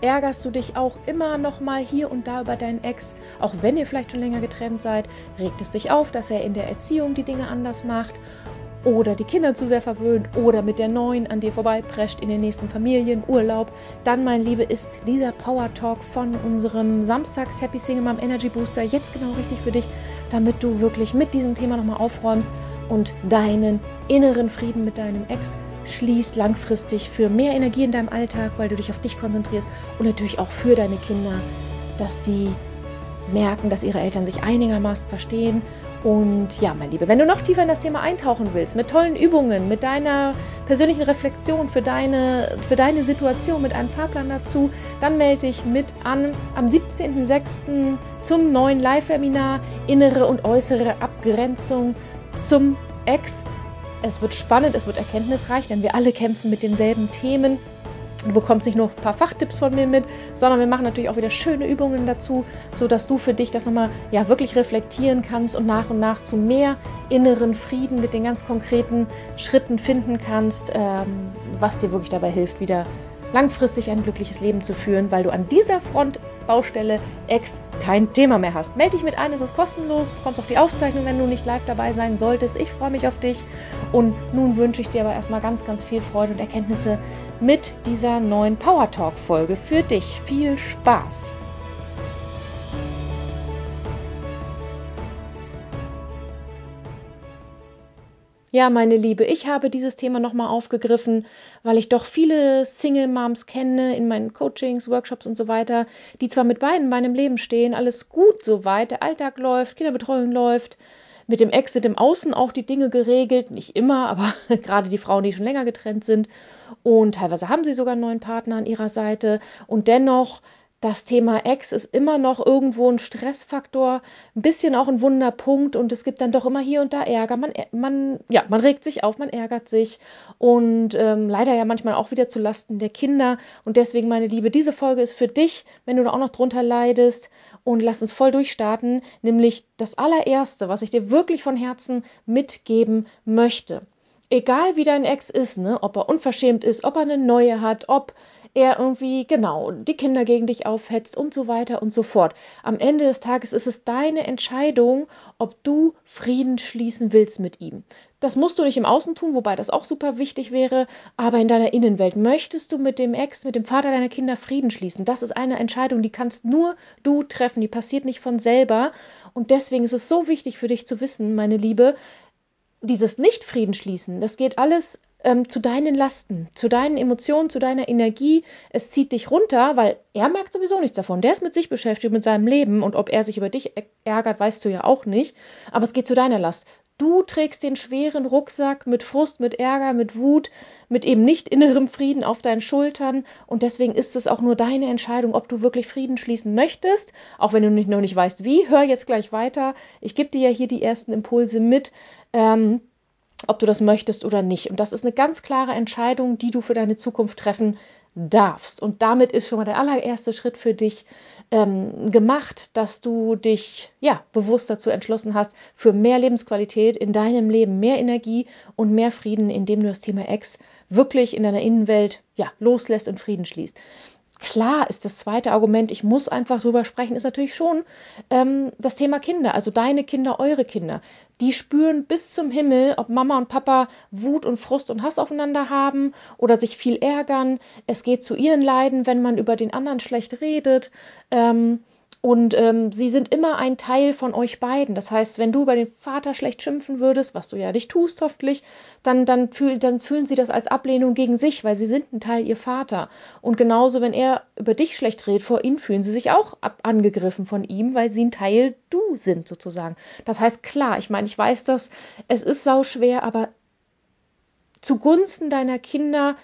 Ärgerst du dich auch immer noch mal hier und da über deinen Ex, auch wenn ihr vielleicht schon länger getrennt seid? Regt es dich auf, dass er in der Erziehung die Dinge anders macht? oder die Kinder zu sehr verwöhnt oder mit der neuen an dir vorbeiprescht in den nächsten Familienurlaub, dann, mein Liebe, ist dieser Power Talk von unserem Samstags Happy Single Mom Energy Booster jetzt genau richtig für dich, damit du wirklich mit diesem Thema nochmal aufräumst und deinen inneren Frieden mit deinem Ex schließt langfristig für mehr Energie in deinem Alltag, weil du dich auf dich konzentrierst und natürlich auch für deine Kinder, dass sie merken, dass ihre Eltern sich einigermaßen verstehen und ja, mein Liebe, wenn du noch tiefer in das Thema eintauchen willst, mit tollen Übungen, mit deiner persönlichen Reflexion für deine, für deine Situation, mit einem Fahrplan dazu, dann melde dich mit an am 17.06. zum neuen Live-Seminar Innere und äußere Abgrenzung zum Ex. Es wird spannend, es wird erkenntnisreich, denn wir alle kämpfen mit denselben Themen. Du bekommst nicht nur ein paar Fachtipps von mir mit, sondern wir machen natürlich auch wieder schöne Übungen dazu, sodass du für dich das nochmal ja wirklich reflektieren kannst und nach und nach zu mehr inneren Frieden mit den ganz konkreten Schritten finden kannst, ähm, was dir wirklich dabei hilft, wieder langfristig ein glückliches Leben zu führen, weil du an dieser Frontbaustelle Ex kein Thema mehr hast. Melde dich mit ein, es ist kostenlos, du bekommst auch die Aufzeichnung, wenn du nicht live dabei sein solltest. Ich freue mich auf dich und nun wünsche ich dir aber erstmal ganz, ganz viel Freude und Erkenntnisse mit dieser neuen Power Talk Folge für dich. Viel Spaß! Ja, meine Liebe, ich habe dieses Thema nochmal aufgegriffen, weil ich doch viele Single Moms kenne in meinen Coachings, Workshops und so weiter, die zwar mit beiden in meinem Leben stehen, alles gut soweit, der Alltag läuft, Kinderbetreuung läuft, mit dem Exit im Außen auch die Dinge geregelt, nicht immer, aber gerade die Frauen, die schon länger getrennt sind. Und teilweise haben sie sogar einen neuen Partner an ihrer Seite. Und dennoch das Thema Ex ist immer noch irgendwo ein Stressfaktor, ein bisschen auch ein Wunderpunkt und es gibt dann doch immer hier und da Ärger. Man, man, ja, man regt sich auf, man ärgert sich und ähm, leider ja manchmal auch wieder zu Lasten der Kinder. Und deswegen, meine Liebe, diese Folge ist für dich, wenn du da auch noch drunter leidest. Und lass uns voll durchstarten, nämlich das allererste, was ich dir wirklich von Herzen mitgeben möchte. Egal wie dein Ex ist, ne, ob er unverschämt ist, ob er eine neue hat, ob er irgendwie, genau, die Kinder gegen dich aufhetzt und so weiter und so fort. Am Ende des Tages ist es deine Entscheidung, ob du Frieden schließen willst mit ihm. Das musst du nicht im Außen tun, wobei das auch super wichtig wäre, aber in deiner Innenwelt möchtest du mit dem Ex, mit dem Vater deiner Kinder Frieden schließen. Das ist eine Entscheidung, die kannst nur du treffen, die passiert nicht von selber und deswegen ist es so wichtig für dich zu wissen, meine Liebe, dieses Nicht-Frieden schließen, das geht alles ähm, zu deinen Lasten, zu deinen Emotionen, zu deiner Energie. Es zieht dich runter, weil er merkt sowieso nichts davon. Der ist mit sich beschäftigt, mit seinem Leben und ob er sich über dich ärgert, weißt du ja auch nicht. Aber es geht zu deiner Last. Du trägst den schweren Rucksack mit Frust, mit Ärger, mit Wut, mit eben nicht innerem Frieden auf deinen Schultern. Und deswegen ist es auch nur deine Entscheidung, ob du wirklich Frieden schließen möchtest. Auch wenn du nicht, noch nicht weißt, wie, hör jetzt gleich weiter. Ich gebe dir ja hier die ersten Impulse mit. Ähm, ob du das möchtest oder nicht. Und das ist eine ganz klare Entscheidung, die du für deine Zukunft treffen darfst. Und damit ist schon mal der allererste Schritt für dich ähm, gemacht, dass du dich ja bewusst dazu entschlossen hast, für mehr Lebensqualität in deinem Leben, mehr Energie und mehr Frieden, indem du das Thema Ex wirklich in deiner Innenwelt ja loslässt und Frieden schließt. Klar ist das zweite Argument, ich muss einfach drüber sprechen, ist natürlich schon ähm, das Thema Kinder, also deine Kinder, eure Kinder. Die spüren bis zum Himmel, ob Mama und Papa Wut und Frust und Hass aufeinander haben oder sich viel ärgern. Es geht zu ihren Leiden, wenn man über den anderen schlecht redet. Ähm, und ähm, sie sind immer ein Teil von euch beiden. Das heißt, wenn du über den Vater schlecht schimpfen würdest, was du ja nicht tust, hoffentlich, dann, dann, fühl, dann fühlen sie das als Ablehnung gegen sich, weil sie sind ein Teil ihr Vater. Und genauso, wenn er über dich schlecht redet, vor ihnen fühlen sie sich auch ab, angegriffen von ihm, weil sie ein Teil du sind, sozusagen. Das heißt, klar, ich meine, ich weiß das, es ist sau schwer, aber zugunsten deiner Kinder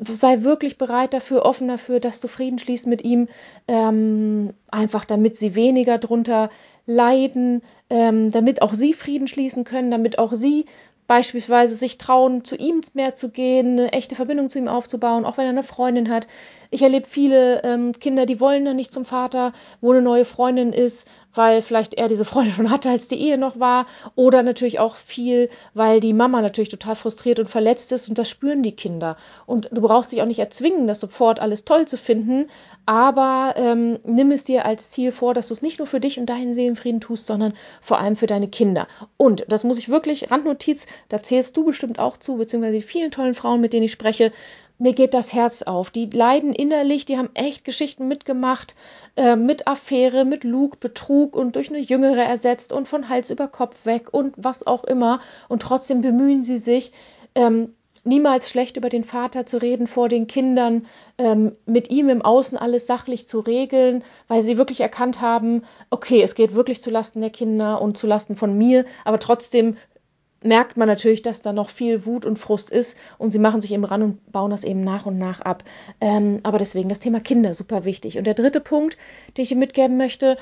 sei wirklich bereit dafür, offen dafür, dass du Frieden schließt mit ihm, ähm, einfach damit sie weniger drunter leiden, ähm, damit auch sie Frieden schließen können, damit auch sie beispielsweise sich trauen, zu ihm mehr zu gehen, eine echte Verbindung zu ihm aufzubauen, auch wenn er eine Freundin hat. Ich erlebe viele ähm, Kinder, die wollen dann nicht zum Vater, wo eine neue Freundin ist, weil vielleicht er diese Freundin schon hatte, als die Ehe noch war. Oder natürlich auch viel, weil die Mama natürlich total frustriert und verletzt ist und das spüren die Kinder. Und du brauchst dich auch nicht erzwingen, das sofort alles toll zu finden, aber ähm, nimm es dir als Ziel vor, dass du es nicht nur für dich und deinen Seelenfrieden tust, sondern vor allem für deine Kinder. Und das muss ich wirklich, Randnotiz, da zählst du bestimmt auch zu, beziehungsweise die vielen tollen Frauen, mit denen ich spreche, mir geht das Herz auf. Die leiden innerlich, die haben echt Geschichten mitgemacht, äh, mit Affäre, mit Lug, Betrug und durch eine Jüngere ersetzt und von Hals über Kopf weg und was auch immer. Und trotzdem bemühen sie sich, ähm, niemals schlecht über den Vater zu reden vor den Kindern, ähm, mit ihm im Außen alles sachlich zu regeln, weil sie wirklich erkannt haben, okay, es geht wirklich zu Lasten der Kinder und zu Lasten von mir, aber trotzdem merkt man natürlich, dass da noch viel Wut und Frust ist und sie machen sich eben ran und bauen das eben nach und nach ab. Ähm, aber deswegen das Thema Kinder super wichtig. Und der dritte Punkt, den ich mitgeben möchte,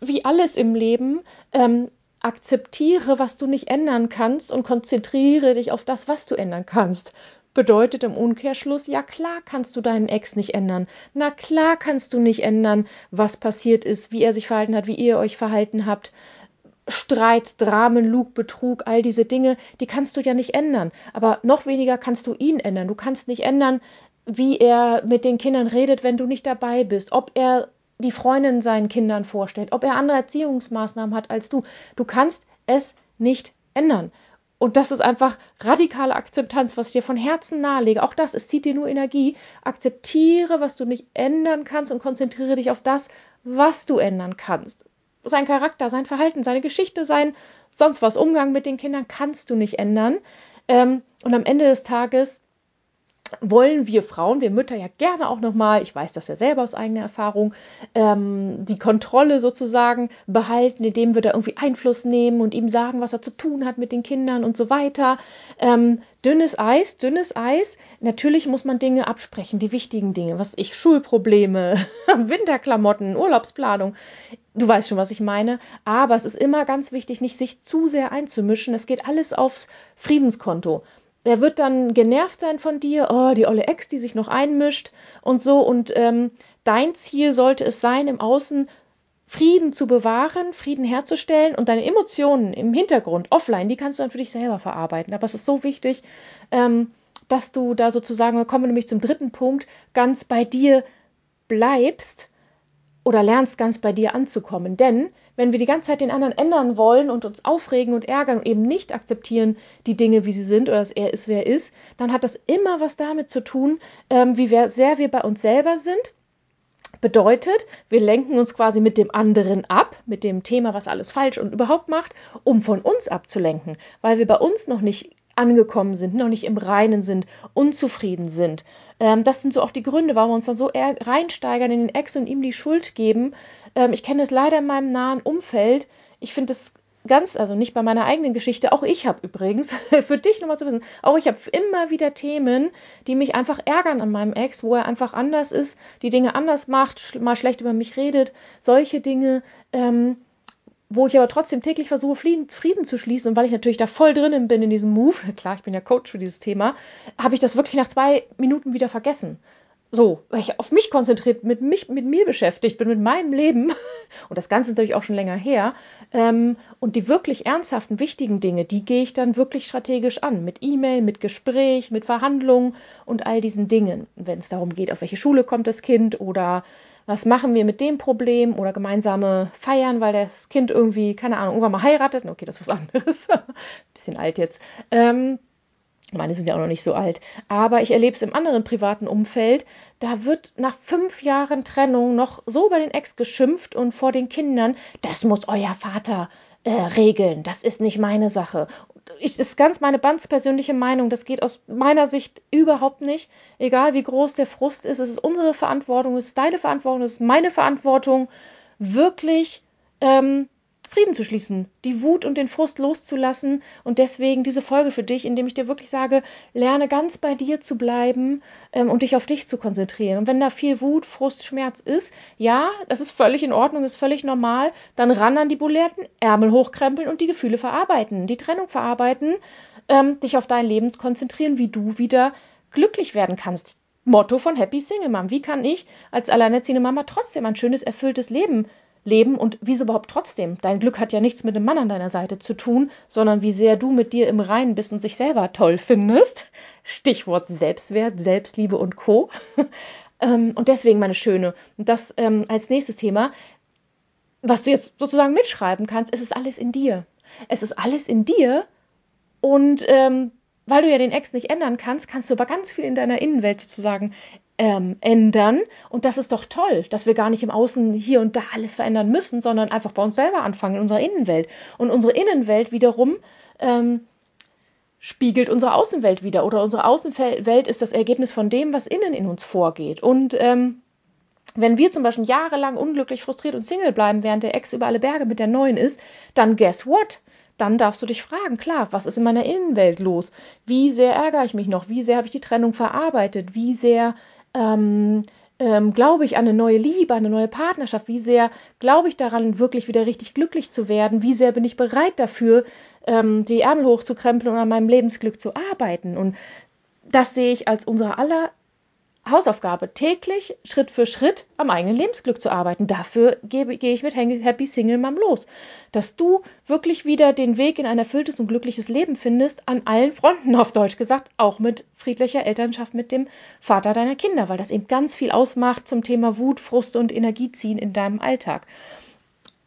wie alles im Leben, ähm, akzeptiere, was du nicht ändern kannst und konzentriere dich auf das, was du ändern kannst. Bedeutet im Umkehrschluss, ja klar kannst du deinen Ex nicht ändern. Na klar kannst du nicht ändern, was passiert ist, wie er sich verhalten hat, wie ihr euch verhalten habt. Streit, Dramen, Lug, Betrug, all diese Dinge, die kannst du ja nicht ändern. Aber noch weniger kannst du ihn ändern. Du kannst nicht ändern, wie er mit den Kindern redet, wenn du nicht dabei bist, ob er die Freundin seinen Kindern vorstellt, ob er andere Erziehungsmaßnahmen hat als du. Du kannst es nicht ändern. Und das ist einfach radikale Akzeptanz, was ich dir von Herzen nahelege. Auch das, es zieht dir nur Energie. Akzeptiere, was du nicht ändern kannst und konzentriere dich auf das, was du ändern kannst sein Charakter, sein Verhalten, seine Geschichte, sein sonst was, Umgang mit den Kindern kannst du nicht ändern. Ähm, und am Ende des Tages wollen wir Frauen, wir Mütter ja gerne auch nochmal, ich weiß das ja selber aus eigener Erfahrung, ähm, die Kontrolle sozusagen behalten, indem wir da irgendwie Einfluss nehmen und ihm sagen, was er zu tun hat mit den Kindern und so weiter. Ähm, dünnes Eis, dünnes Eis. Natürlich muss man Dinge absprechen, die wichtigen Dinge, was ich, Schulprobleme, Winterklamotten, Urlaubsplanung. Du weißt schon, was ich meine. Aber es ist immer ganz wichtig, nicht sich zu sehr einzumischen. Es geht alles aufs Friedenskonto der wird dann genervt sein von dir, oh, die olle Ex, die sich noch einmischt und so. Und ähm, dein Ziel sollte es sein, im Außen Frieden zu bewahren, Frieden herzustellen und deine Emotionen im Hintergrund, offline, die kannst du dann für dich selber verarbeiten. Aber es ist so wichtig, ähm, dass du da sozusagen, wir kommen nämlich zum dritten Punkt, ganz bei dir bleibst oder lernst ganz bei dir anzukommen. Denn wenn wir die ganze Zeit den anderen ändern wollen und uns aufregen und ärgern und eben nicht akzeptieren die Dinge, wie sie sind oder dass er ist, wer er ist, dann hat das immer was damit zu tun, ähm, wie sehr wir bei uns selber sind. Bedeutet, wir lenken uns quasi mit dem anderen ab, mit dem Thema, was alles falsch und überhaupt macht, um von uns abzulenken, weil wir bei uns noch nicht angekommen sind, noch nicht im Reinen sind, unzufrieden sind. Ähm, das sind so auch die Gründe, warum wir uns da so reinsteigern in den Ex und ihm die Schuld geben. Ähm, ich kenne es leider in meinem nahen Umfeld. Ich finde es ganz, also nicht bei meiner eigenen Geschichte, auch ich habe übrigens, für dich nochmal zu wissen, auch ich habe immer wieder Themen, die mich einfach ärgern an meinem Ex, wo er einfach anders ist, die Dinge anders macht, mal schlecht über mich redet, solche Dinge. Ähm, wo ich aber trotzdem täglich versuche, Frieden, Frieden, zu schließen und weil ich natürlich da voll drinnen bin in diesem Move, klar, ich bin ja Coach für dieses Thema, habe ich das wirklich nach zwei Minuten wieder vergessen. So, weil ich auf mich konzentriert, mit, mich, mit mir beschäftigt bin, mit meinem Leben. Und das Ganze ist natürlich auch schon länger her. Ähm, und die wirklich ernsthaften, wichtigen Dinge, die gehe ich dann wirklich strategisch an. Mit E-Mail, mit Gespräch, mit Verhandlungen und all diesen Dingen. Wenn es darum geht, auf welche Schule kommt das Kind oder was machen wir mit dem Problem oder gemeinsame Feiern, weil das Kind irgendwie, keine Ahnung, irgendwann mal heiratet. Okay, das ist was anderes. Bisschen alt jetzt. Ähm, meine sind ja auch noch nicht so alt. Aber ich erlebe es im anderen privaten Umfeld. Da wird nach fünf Jahren Trennung noch so über den Ex geschimpft und vor den Kindern, das muss euer Vater äh, regeln. Das ist nicht meine Sache ich, ist ganz meine ganz persönliche Meinung. Das geht aus meiner Sicht überhaupt nicht. Egal wie groß der Frust ist, es ist unsere Verantwortung, es ist deine Verantwortung, es ist meine Verantwortung, wirklich ähm, Frieden zu schließen, die Wut und den Frust loszulassen und deswegen diese Folge für dich, indem ich dir wirklich sage, lerne ganz bei dir zu bleiben ähm, und dich auf dich zu konzentrieren. Und wenn da viel Wut, Frust, Schmerz ist, ja, das ist völlig in Ordnung, ist völlig normal, dann ran an die Buletten, Ärmel hochkrempeln und die Gefühle verarbeiten, die Trennung verarbeiten ähm, dich auf dein Leben konzentrieren, wie du wieder glücklich werden kannst. Motto von Happy Single Mom. Wie kann ich als alleinerziehende Mama trotzdem ein schönes, erfülltes Leben leben und wieso überhaupt trotzdem? Dein Glück hat ja nichts mit dem Mann an deiner Seite zu tun, sondern wie sehr du mit dir im Reinen bist und sich selber toll findest. Stichwort Selbstwert, Selbstliebe und Co. Ähm, und deswegen, meine Schöne, das ähm, als nächstes Thema, was du jetzt sozusagen mitschreiben kannst, es ist alles in dir. Es ist alles in dir und ähm, weil du ja den Ex nicht ändern kannst, kannst du aber ganz viel in deiner Innenwelt sozusagen ähm, ändern. Und das ist doch toll, dass wir gar nicht im Außen hier und da alles verändern müssen, sondern einfach bei uns selber anfangen, in unserer Innenwelt. Und unsere Innenwelt wiederum ähm, spiegelt unsere Außenwelt wieder. Oder unsere Außenwelt ist das Ergebnis von dem, was innen in uns vorgeht. Und ähm, wenn wir zum Beispiel jahrelang unglücklich, frustriert und Single bleiben, während der Ex über alle Berge mit der neuen ist, dann guess what? Dann darfst du dich fragen, klar, was ist in meiner Innenwelt los? Wie sehr ärgere ich mich noch? Wie sehr habe ich die Trennung verarbeitet? Wie sehr ähm, ähm, glaube ich an eine neue Liebe, eine neue Partnerschaft? Wie sehr glaube ich daran, wirklich wieder richtig glücklich zu werden? Wie sehr bin ich bereit dafür, ähm, die Ärmel hochzukrempeln und an meinem Lebensglück zu arbeiten? Und das sehe ich als unsere aller Hausaufgabe, täglich Schritt für Schritt am eigenen Lebensglück zu arbeiten. Dafür gehe, gehe ich mit Happy Single Mom los. Dass du wirklich wieder den Weg in ein erfülltes und glückliches Leben findest, an allen Fronten, auf Deutsch gesagt, auch mit friedlicher Elternschaft mit dem Vater deiner Kinder, weil das eben ganz viel ausmacht zum Thema Wut, Frust und Energieziehen in deinem Alltag.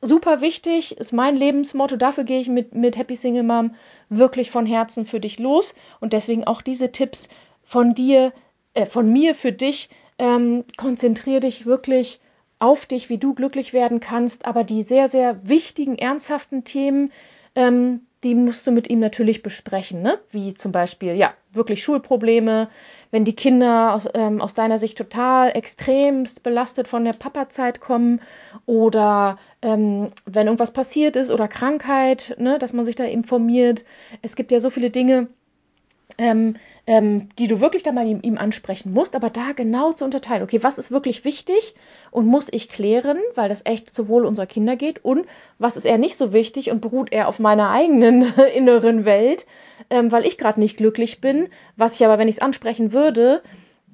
Super wichtig, ist mein Lebensmotto. Dafür gehe ich mit, mit Happy Single Mom wirklich von Herzen für dich los. Und deswegen auch diese Tipps von dir, äh, von mir für dich. Ähm, konzentriere dich wirklich auf dich, wie du glücklich werden kannst. Aber die sehr, sehr wichtigen, ernsthaften Themen, ähm, die musst du mit ihm natürlich besprechen, ne? Wie zum Beispiel, ja, wirklich Schulprobleme, wenn die Kinder aus, ähm, aus deiner Sicht total extremst belastet von der Papazeit kommen oder ähm, wenn irgendwas passiert ist oder Krankheit, ne, dass man sich da informiert. Es gibt ja so viele Dinge, ähm, ähm, die du wirklich dann mal ihm, ihm, ansprechen musst, aber da genau zu unterteilen, okay, was ist wirklich wichtig und muss ich klären, weil das echt zu Wohl unserer Kinder geht und was ist eher nicht so wichtig und beruht eher auf meiner eigenen inneren Welt, ähm, weil ich gerade nicht glücklich bin, was ich aber, wenn ich es ansprechen würde,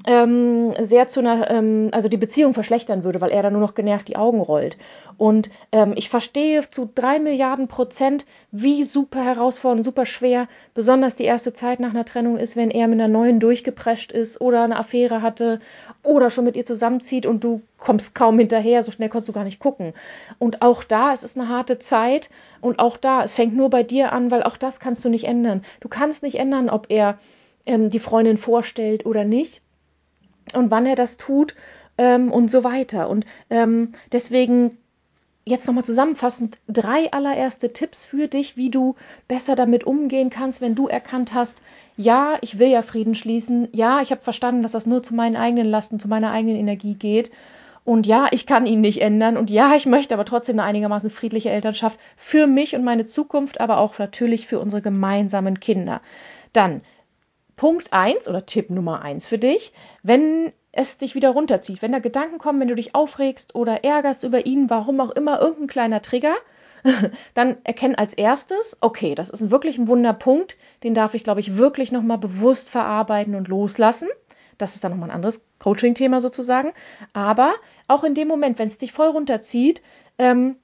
ähm, sehr zu einer, ähm, also die Beziehung verschlechtern würde, weil er dann nur noch genervt die Augen rollt. Und ähm, ich verstehe zu drei Milliarden Prozent, wie super herausfordernd, super schwer, besonders die erste Zeit nach einer Trennung ist, wenn er mit einer neuen durchgeprescht ist oder eine Affäre hatte oder schon mit ihr zusammenzieht und du kommst kaum hinterher, so schnell konntest du gar nicht gucken. Und auch da, es ist eine harte Zeit und auch da, es fängt nur bei dir an, weil auch das kannst du nicht ändern. Du kannst nicht ändern, ob er ähm, die Freundin vorstellt oder nicht und wann er das tut ähm, und so weiter. Und ähm, deswegen jetzt nochmal zusammenfassend drei allererste Tipps für dich, wie du besser damit umgehen kannst, wenn du erkannt hast, ja, ich will ja Frieden schließen, ja, ich habe verstanden, dass das nur zu meinen eigenen Lasten, zu meiner eigenen Energie geht. Und ja, ich kann ihn nicht ändern. Und ja, ich möchte aber trotzdem eine einigermaßen friedliche Elternschaft für mich und meine Zukunft, aber auch natürlich für unsere gemeinsamen Kinder. Dann Punkt 1 oder Tipp Nummer 1 für dich, wenn es dich wieder runterzieht, wenn da Gedanken kommen, wenn du dich aufregst oder ärgerst über ihn, warum auch immer, irgendein kleiner Trigger, dann erkenn als erstes, okay, das ist wirklich ein Wunderpunkt, den darf ich, glaube ich, wirklich nochmal bewusst verarbeiten und loslassen. Das ist dann nochmal ein anderes Coaching-Thema sozusagen. Aber auch in dem Moment, wenn es dich voll runterzieht, ähm,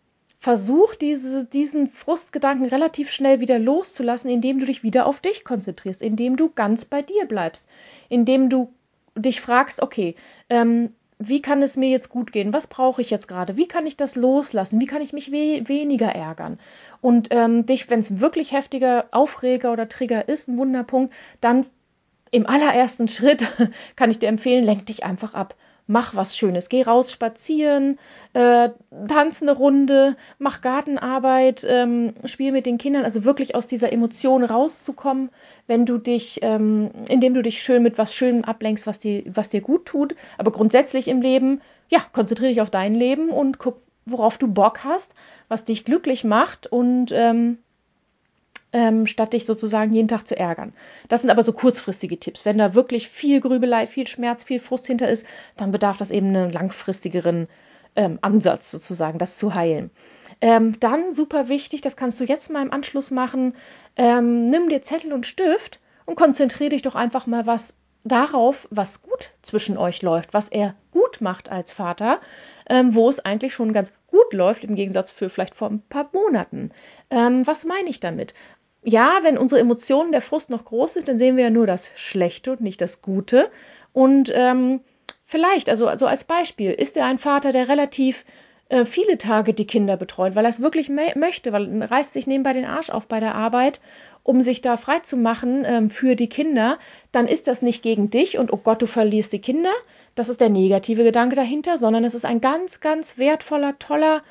versuch diese, diesen Frustgedanken relativ schnell wieder loszulassen, indem du dich wieder auf dich konzentrierst, indem du ganz bei dir bleibst, indem du dich fragst, okay, ähm, wie kann es mir jetzt gut gehen? Was brauche ich jetzt gerade? Wie kann ich das loslassen? Wie kann ich mich we weniger ärgern? Und ähm, dich, wenn es wirklich heftiger Aufreger oder Trigger ist, ein Wunderpunkt, dann im allerersten Schritt kann ich dir empfehlen, lenk dich einfach ab mach was Schönes. Geh raus spazieren, äh, tanz eine Runde, mach Gartenarbeit, ähm, spiel mit den Kindern. Also wirklich aus dieser Emotion rauszukommen, wenn du dich, ähm, indem du dich schön mit was Schönem ablenkst, was dir, was dir gut tut. Aber grundsätzlich im Leben, ja, konzentriere dich auf dein Leben und guck, worauf du Bock hast, was dich glücklich macht und ähm, ähm, statt dich sozusagen jeden Tag zu ärgern. Das sind aber so kurzfristige Tipps. Wenn da wirklich viel Grübelei, viel Schmerz, viel Frust hinter ist, dann bedarf das eben einen langfristigeren ähm, Ansatz sozusagen, das zu heilen. Ähm, dann super wichtig, das kannst du jetzt mal im Anschluss machen, ähm, nimm dir Zettel und Stift und konzentriere dich doch einfach mal was darauf, was gut zwischen euch läuft, was er gut macht als Vater, ähm, wo es eigentlich schon ganz gut läuft, im Gegensatz für vielleicht vor ein paar Monaten. Ähm, was meine ich damit? Ja, wenn unsere Emotionen der Frust noch groß sind, dann sehen wir ja nur das Schlechte und nicht das Gute. Und ähm, vielleicht, also, also als Beispiel, ist er ein Vater, der relativ äh, viele Tage die Kinder betreut, weil er es wirklich möchte, weil er reißt sich nebenbei den Arsch auf bei der Arbeit um sich da frei zu machen ähm, für die Kinder, dann ist das nicht gegen dich und oh Gott, du verlierst die Kinder. Das ist der negative Gedanke dahinter, sondern es ist ein ganz, ganz wertvoller, toller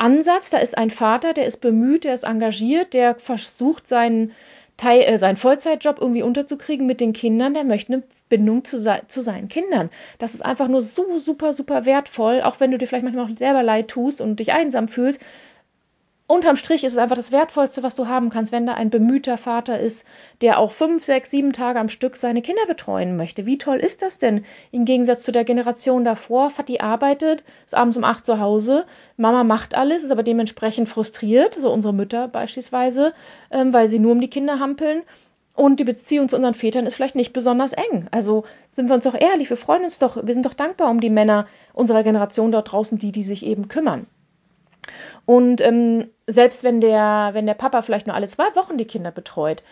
Ansatz. Da ist ein Vater, der ist bemüht, der ist engagiert, der versucht, seinen, Teil, äh, seinen Vollzeitjob irgendwie unterzukriegen mit den Kindern. Der möchte eine Bindung zu, zu seinen Kindern. Das ist einfach nur so super, super wertvoll, auch wenn du dir vielleicht manchmal auch selber leid tust und dich einsam fühlst unterm Strich ist es einfach das Wertvollste, was du haben kannst, wenn da ein bemühter Vater ist, der auch fünf, sechs, sieben Tage am Stück seine Kinder betreuen möchte. Wie toll ist das denn? Im Gegensatz zu der Generation davor, Vati arbeitet, ist abends um acht zu Hause, Mama macht alles, ist aber dementsprechend frustriert, so unsere Mütter beispielsweise, ähm, weil sie nur um die Kinder hampeln. Und die Beziehung zu unseren Vätern ist vielleicht nicht besonders eng. Also sind wir uns doch ehrlich, wir freuen uns doch, wir sind doch dankbar um die Männer unserer Generation dort draußen, die, die sich eben kümmern. Und ähm, selbst wenn der, wenn der Papa vielleicht nur alle zwei Wochen die Kinder betreut,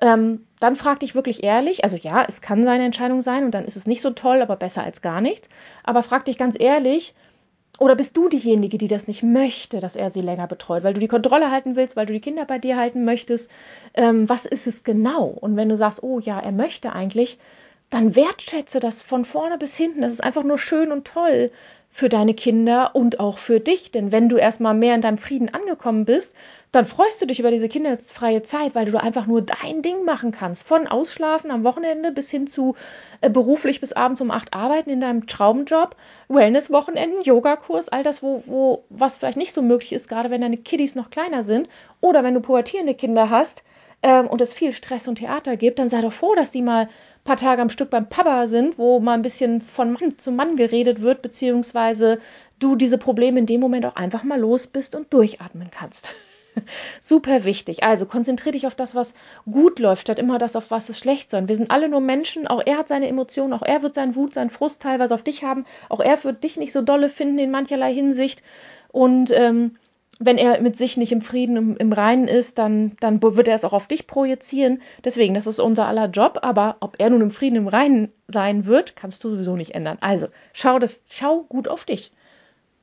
ähm, dann frag dich wirklich ehrlich, also ja, es kann seine Entscheidung sein und dann ist es nicht so toll, aber besser als gar nichts. Aber frag dich ganz ehrlich, oder bist du diejenige, die das nicht möchte, dass er sie länger betreut, weil du die Kontrolle halten willst, weil du die Kinder bei dir halten möchtest? Ähm, was ist es genau? Und wenn du sagst, oh ja, er möchte eigentlich, dann wertschätze das von vorne bis hinten. Das ist einfach nur schön und toll, für deine Kinder und auch für dich. Denn wenn du erstmal mehr in deinem Frieden angekommen bist, dann freust du dich über diese kinderfreie Zeit, weil du einfach nur dein Ding machen kannst. Von Ausschlafen am Wochenende bis hin zu äh, beruflich bis abends um acht arbeiten in deinem Traumjob, Wellness-Wochenenden, Yogakurs, all das, wo, wo, was vielleicht nicht so möglich ist, gerade wenn deine Kiddies noch kleiner sind. Oder wenn du pubertierende Kinder hast, ähm, und es viel Stress und Theater gibt, dann sei doch froh, dass die mal paar Tage am Stück beim Papa sind, wo mal ein bisschen von Mann zu Mann geredet wird, beziehungsweise du diese Probleme in dem Moment auch einfach mal los bist und durchatmen kannst. Super wichtig. Also konzentriere dich auf das, was gut läuft, statt immer das, auf was es schlecht soll. Wir sind alle nur Menschen. Auch er hat seine Emotionen. Auch er wird seinen Wut, seinen Frust teilweise auf dich haben. Auch er wird dich nicht so dolle finden in mancherlei Hinsicht. Und ähm, wenn er mit sich nicht im Frieden, im, im Reinen ist, dann, dann wird er es auch auf dich projizieren. Deswegen, das ist unser aller Job. Aber ob er nun im Frieden, im Reinen sein wird, kannst du sowieso nicht ändern. Also, schau, das, schau gut auf dich.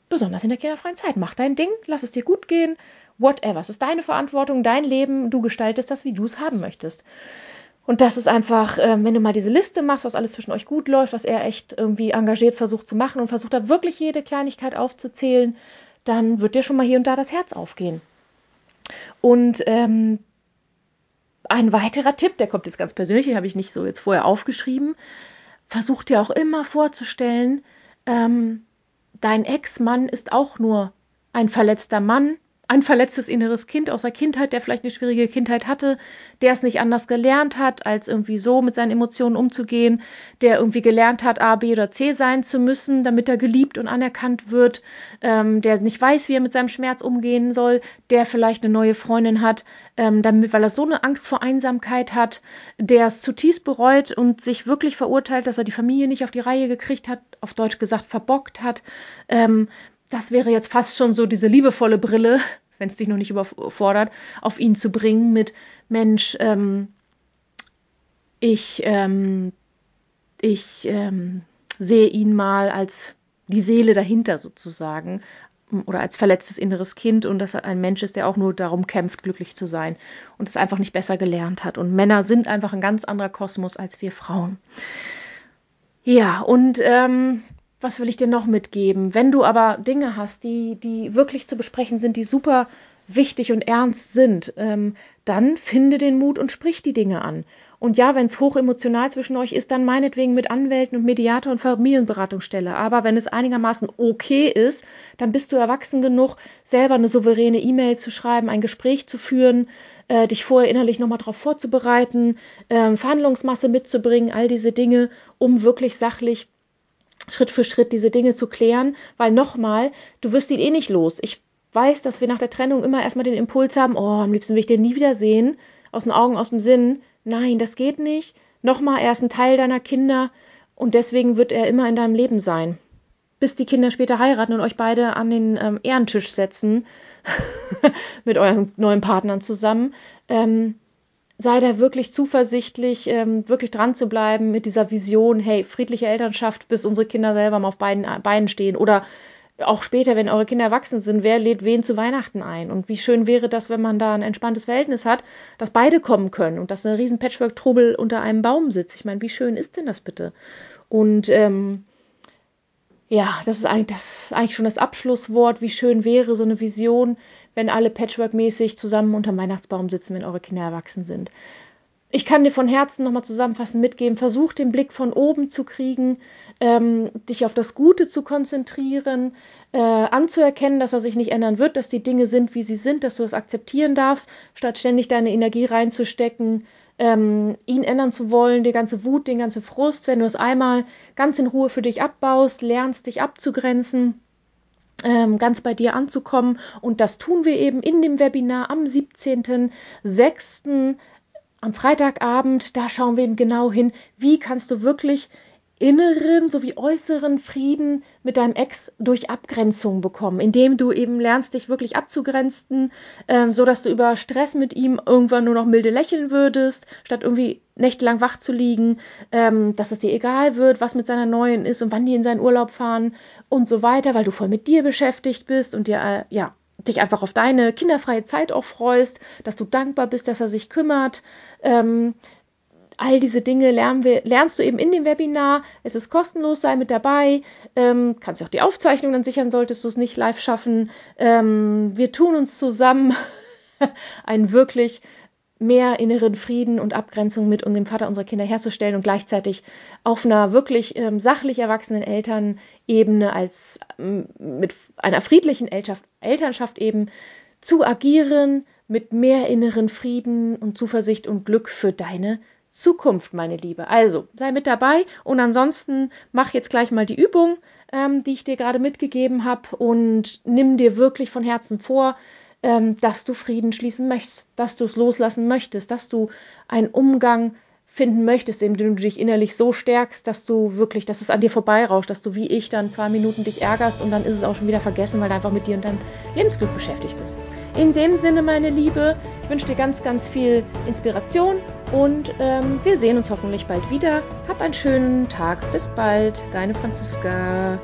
Besonders in der kinderfreien Zeit. Mach dein Ding, lass es dir gut gehen. Whatever. Es ist deine Verantwortung, dein Leben. Du gestaltest das, wie du es haben möchtest. Und das ist einfach, äh, wenn du mal diese Liste machst, was alles zwischen euch gut läuft, was er echt irgendwie engagiert versucht zu machen und versucht da wirklich jede Kleinigkeit aufzuzählen, dann wird dir schon mal hier und da das Herz aufgehen. Und ähm, ein weiterer Tipp, der kommt jetzt ganz persönlich, den habe ich nicht so jetzt vorher aufgeschrieben. Versuch dir auch immer vorzustellen, ähm, dein Ex-Mann ist auch nur ein verletzter Mann, ein verletztes inneres Kind aus der Kindheit, der vielleicht eine schwierige Kindheit hatte, der es nicht anders gelernt hat, als irgendwie so mit seinen Emotionen umzugehen, der irgendwie gelernt hat, A, B oder C sein zu müssen, damit er geliebt und anerkannt wird, ähm, der nicht weiß, wie er mit seinem Schmerz umgehen soll, der vielleicht eine neue Freundin hat, ähm, damit, weil er so eine Angst vor Einsamkeit hat, der es zutiefst bereut und sich wirklich verurteilt, dass er die Familie nicht auf die Reihe gekriegt hat, auf Deutsch gesagt verbockt hat, ähm, das wäre jetzt fast schon so diese liebevolle Brille, wenn es dich noch nicht überfordert, auf ihn zu bringen mit Mensch, ähm, ich, ähm, ich ähm, sehe ihn mal als die Seele dahinter sozusagen oder als verletztes inneres Kind und dass er ein Mensch ist, der auch nur darum kämpft, glücklich zu sein und es einfach nicht besser gelernt hat. Und Männer sind einfach ein ganz anderer Kosmos als wir Frauen. Ja, und ähm, was will ich dir noch mitgeben? Wenn du aber Dinge hast, die, die wirklich zu besprechen sind, die super wichtig und ernst sind, ähm, dann finde den Mut und sprich die Dinge an. Und ja, wenn es hochemotional zwischen euch ist, dann meinetwegen mit Anwälten und Mediator und Familienberatungsstelle. Aber wenn es einigermaßen okay ist, dann bist du erwachsen genug, selber eine souveräne E-Mail zu schreiben, ein Gespräch zu führen, äh, dich vorher innerlich nochmal darauf vorzubereiten, äh, Verhandlungsmasse mitzubringen, all diese Dinge, um wirklich sachlich Schritt für Schritt diese Dinge zu klären, weil nochmal, du wirst ihn eh nicht los. Ich weiß, dass wir nach der Trennung immer erstmal den Impuls haben, oh, am liebsten will ich den nie wiedersehen, aus den Augen, aus dem Sinn. Nein, das geht nicht. Nochmal, er ist ein Teil deiner Kinder und deswegen wird er immer in deinem Leben sein. Bis die Kinder später heiraten und euch beide an den ähm, Ehrentisch setzen mit euren neuen Partnern zusammen. Ähm, sei da wirklich zuversichtlich, ähm, wirklich dran zu bleiben mit dieser Vision, hey, friedliche Elternschaft, bis unsere Kinder selber mal auf beiden Beinen stehen. Oder auch später, wenn eure Kinder erwachsen sind, wer lädt wen zu Weihnachten ein? Und wie schön wäre das, wenn man da ein entspanntes Verhältnis hat, dass beide kommen können und dass ein riesen Patchwork-Trubel unter einem Baum sitzt. Ich meine, wie schön ist denn das bitte? Und ähm, ja, das ist, eigentlich, das ist eigentlich schon das Abschlusswort. Wie schön wäre so eine Vision, wenn alle Patchwork-mäßig zusammen unter dem Weihnachtsbaum sitzen, wenn eure Kinder erwachsen sind. Ich kann dir von Herzen nochmal zusammenfassend mitgeben, versuch den Blick von oben zu kriegen, ähm, dich auf das Gute zu konzentrieren, äh, anzuerkennen, dass er sich nicht ändern wird, dass die Dinge sind, wie sie sind, dass du das akzeptieren darfst, statt ständig deine Energie reinzustecken, ähm, ihn ändern zu wollen, die ganze Wut, den ganzen Frust, wenn du es einmal ganz in Ruhe für dich abbaust, lernst dich abzugrenzen, ganz bei dir anzukommen. Und das tun wir eben in dem Webinar am 17.06. am Freitagabend. Da schauen wir eben genau hin, wie kannst du wirklich inneren sowie äußeren Frieden mit deinem Ex durch Abgrenzung bekommen, indem du eben lernst, dich wirklich abzugrenzen, ähm, so dass du über Stress mit ihm irgendwann nur noch milde lächeln würdest, statt irgendwie nächtelang wach zu liegen, ähm, dass es dir egal wird, was mit seiner neuen ist und wann die in seinen Urlaub fahren und so weiter, weil du voll mit dir beschäftigt bist und dir äh, ja dich einfach auf deine kinderfreie Zeit auch freust, dass du dankbar bist, dass er sich kümmert. Ähm, all diese Dinge lernen wir, lernst du eben in dem Webinar. Es ist kostenlos, sei mit dabei. Ähm, kannst auch die Aufzeichnung dann sichern, solltest du es nicht live schaffen. Ähm, wir tun uns zusammen einen wirklich mehr inneren Frieden und Abgrenzung mit unserem Vater unserer Kinder herzustellen und gleichzeitig auf einer wirklich ähm, sachlich erwachsenen Elternebene als ähm, mit einer friedlichen Elternschaft, Elternschaft eben zu agieren mit mehr inneren Frieden und Zuversicht und Glück für deine Zukunft, meine Liebe. Also sei mit dabei und ansonsten mach jetzt gleich mal die Übung, ähm, die ich dir gerade mitgegeben habe und nimm dir wirklich von Herzen vor, ähm, dass du Frieden schließen möchtest, dass du es loslassen möchtest, dass du einen Umgang finden möchtest, indem du dich innerlich so stärkst, dass du wirklich, dass es an dir vorbeirauscht, dass du wie ich dann zwei Minuten dich ärgerst und dann ist es auch schon wieder vergessen, weil du einfach mit dir und deinem Lebensglück beschäftigt bist. In dem Sinne, meine Liebe, ich wünsche dir ganz, ganz viel Inspiration und ähm, wir sehen uns hoffentlich bald wieder. Hab einen schönen Tag. Bis bald. Deine Franziska.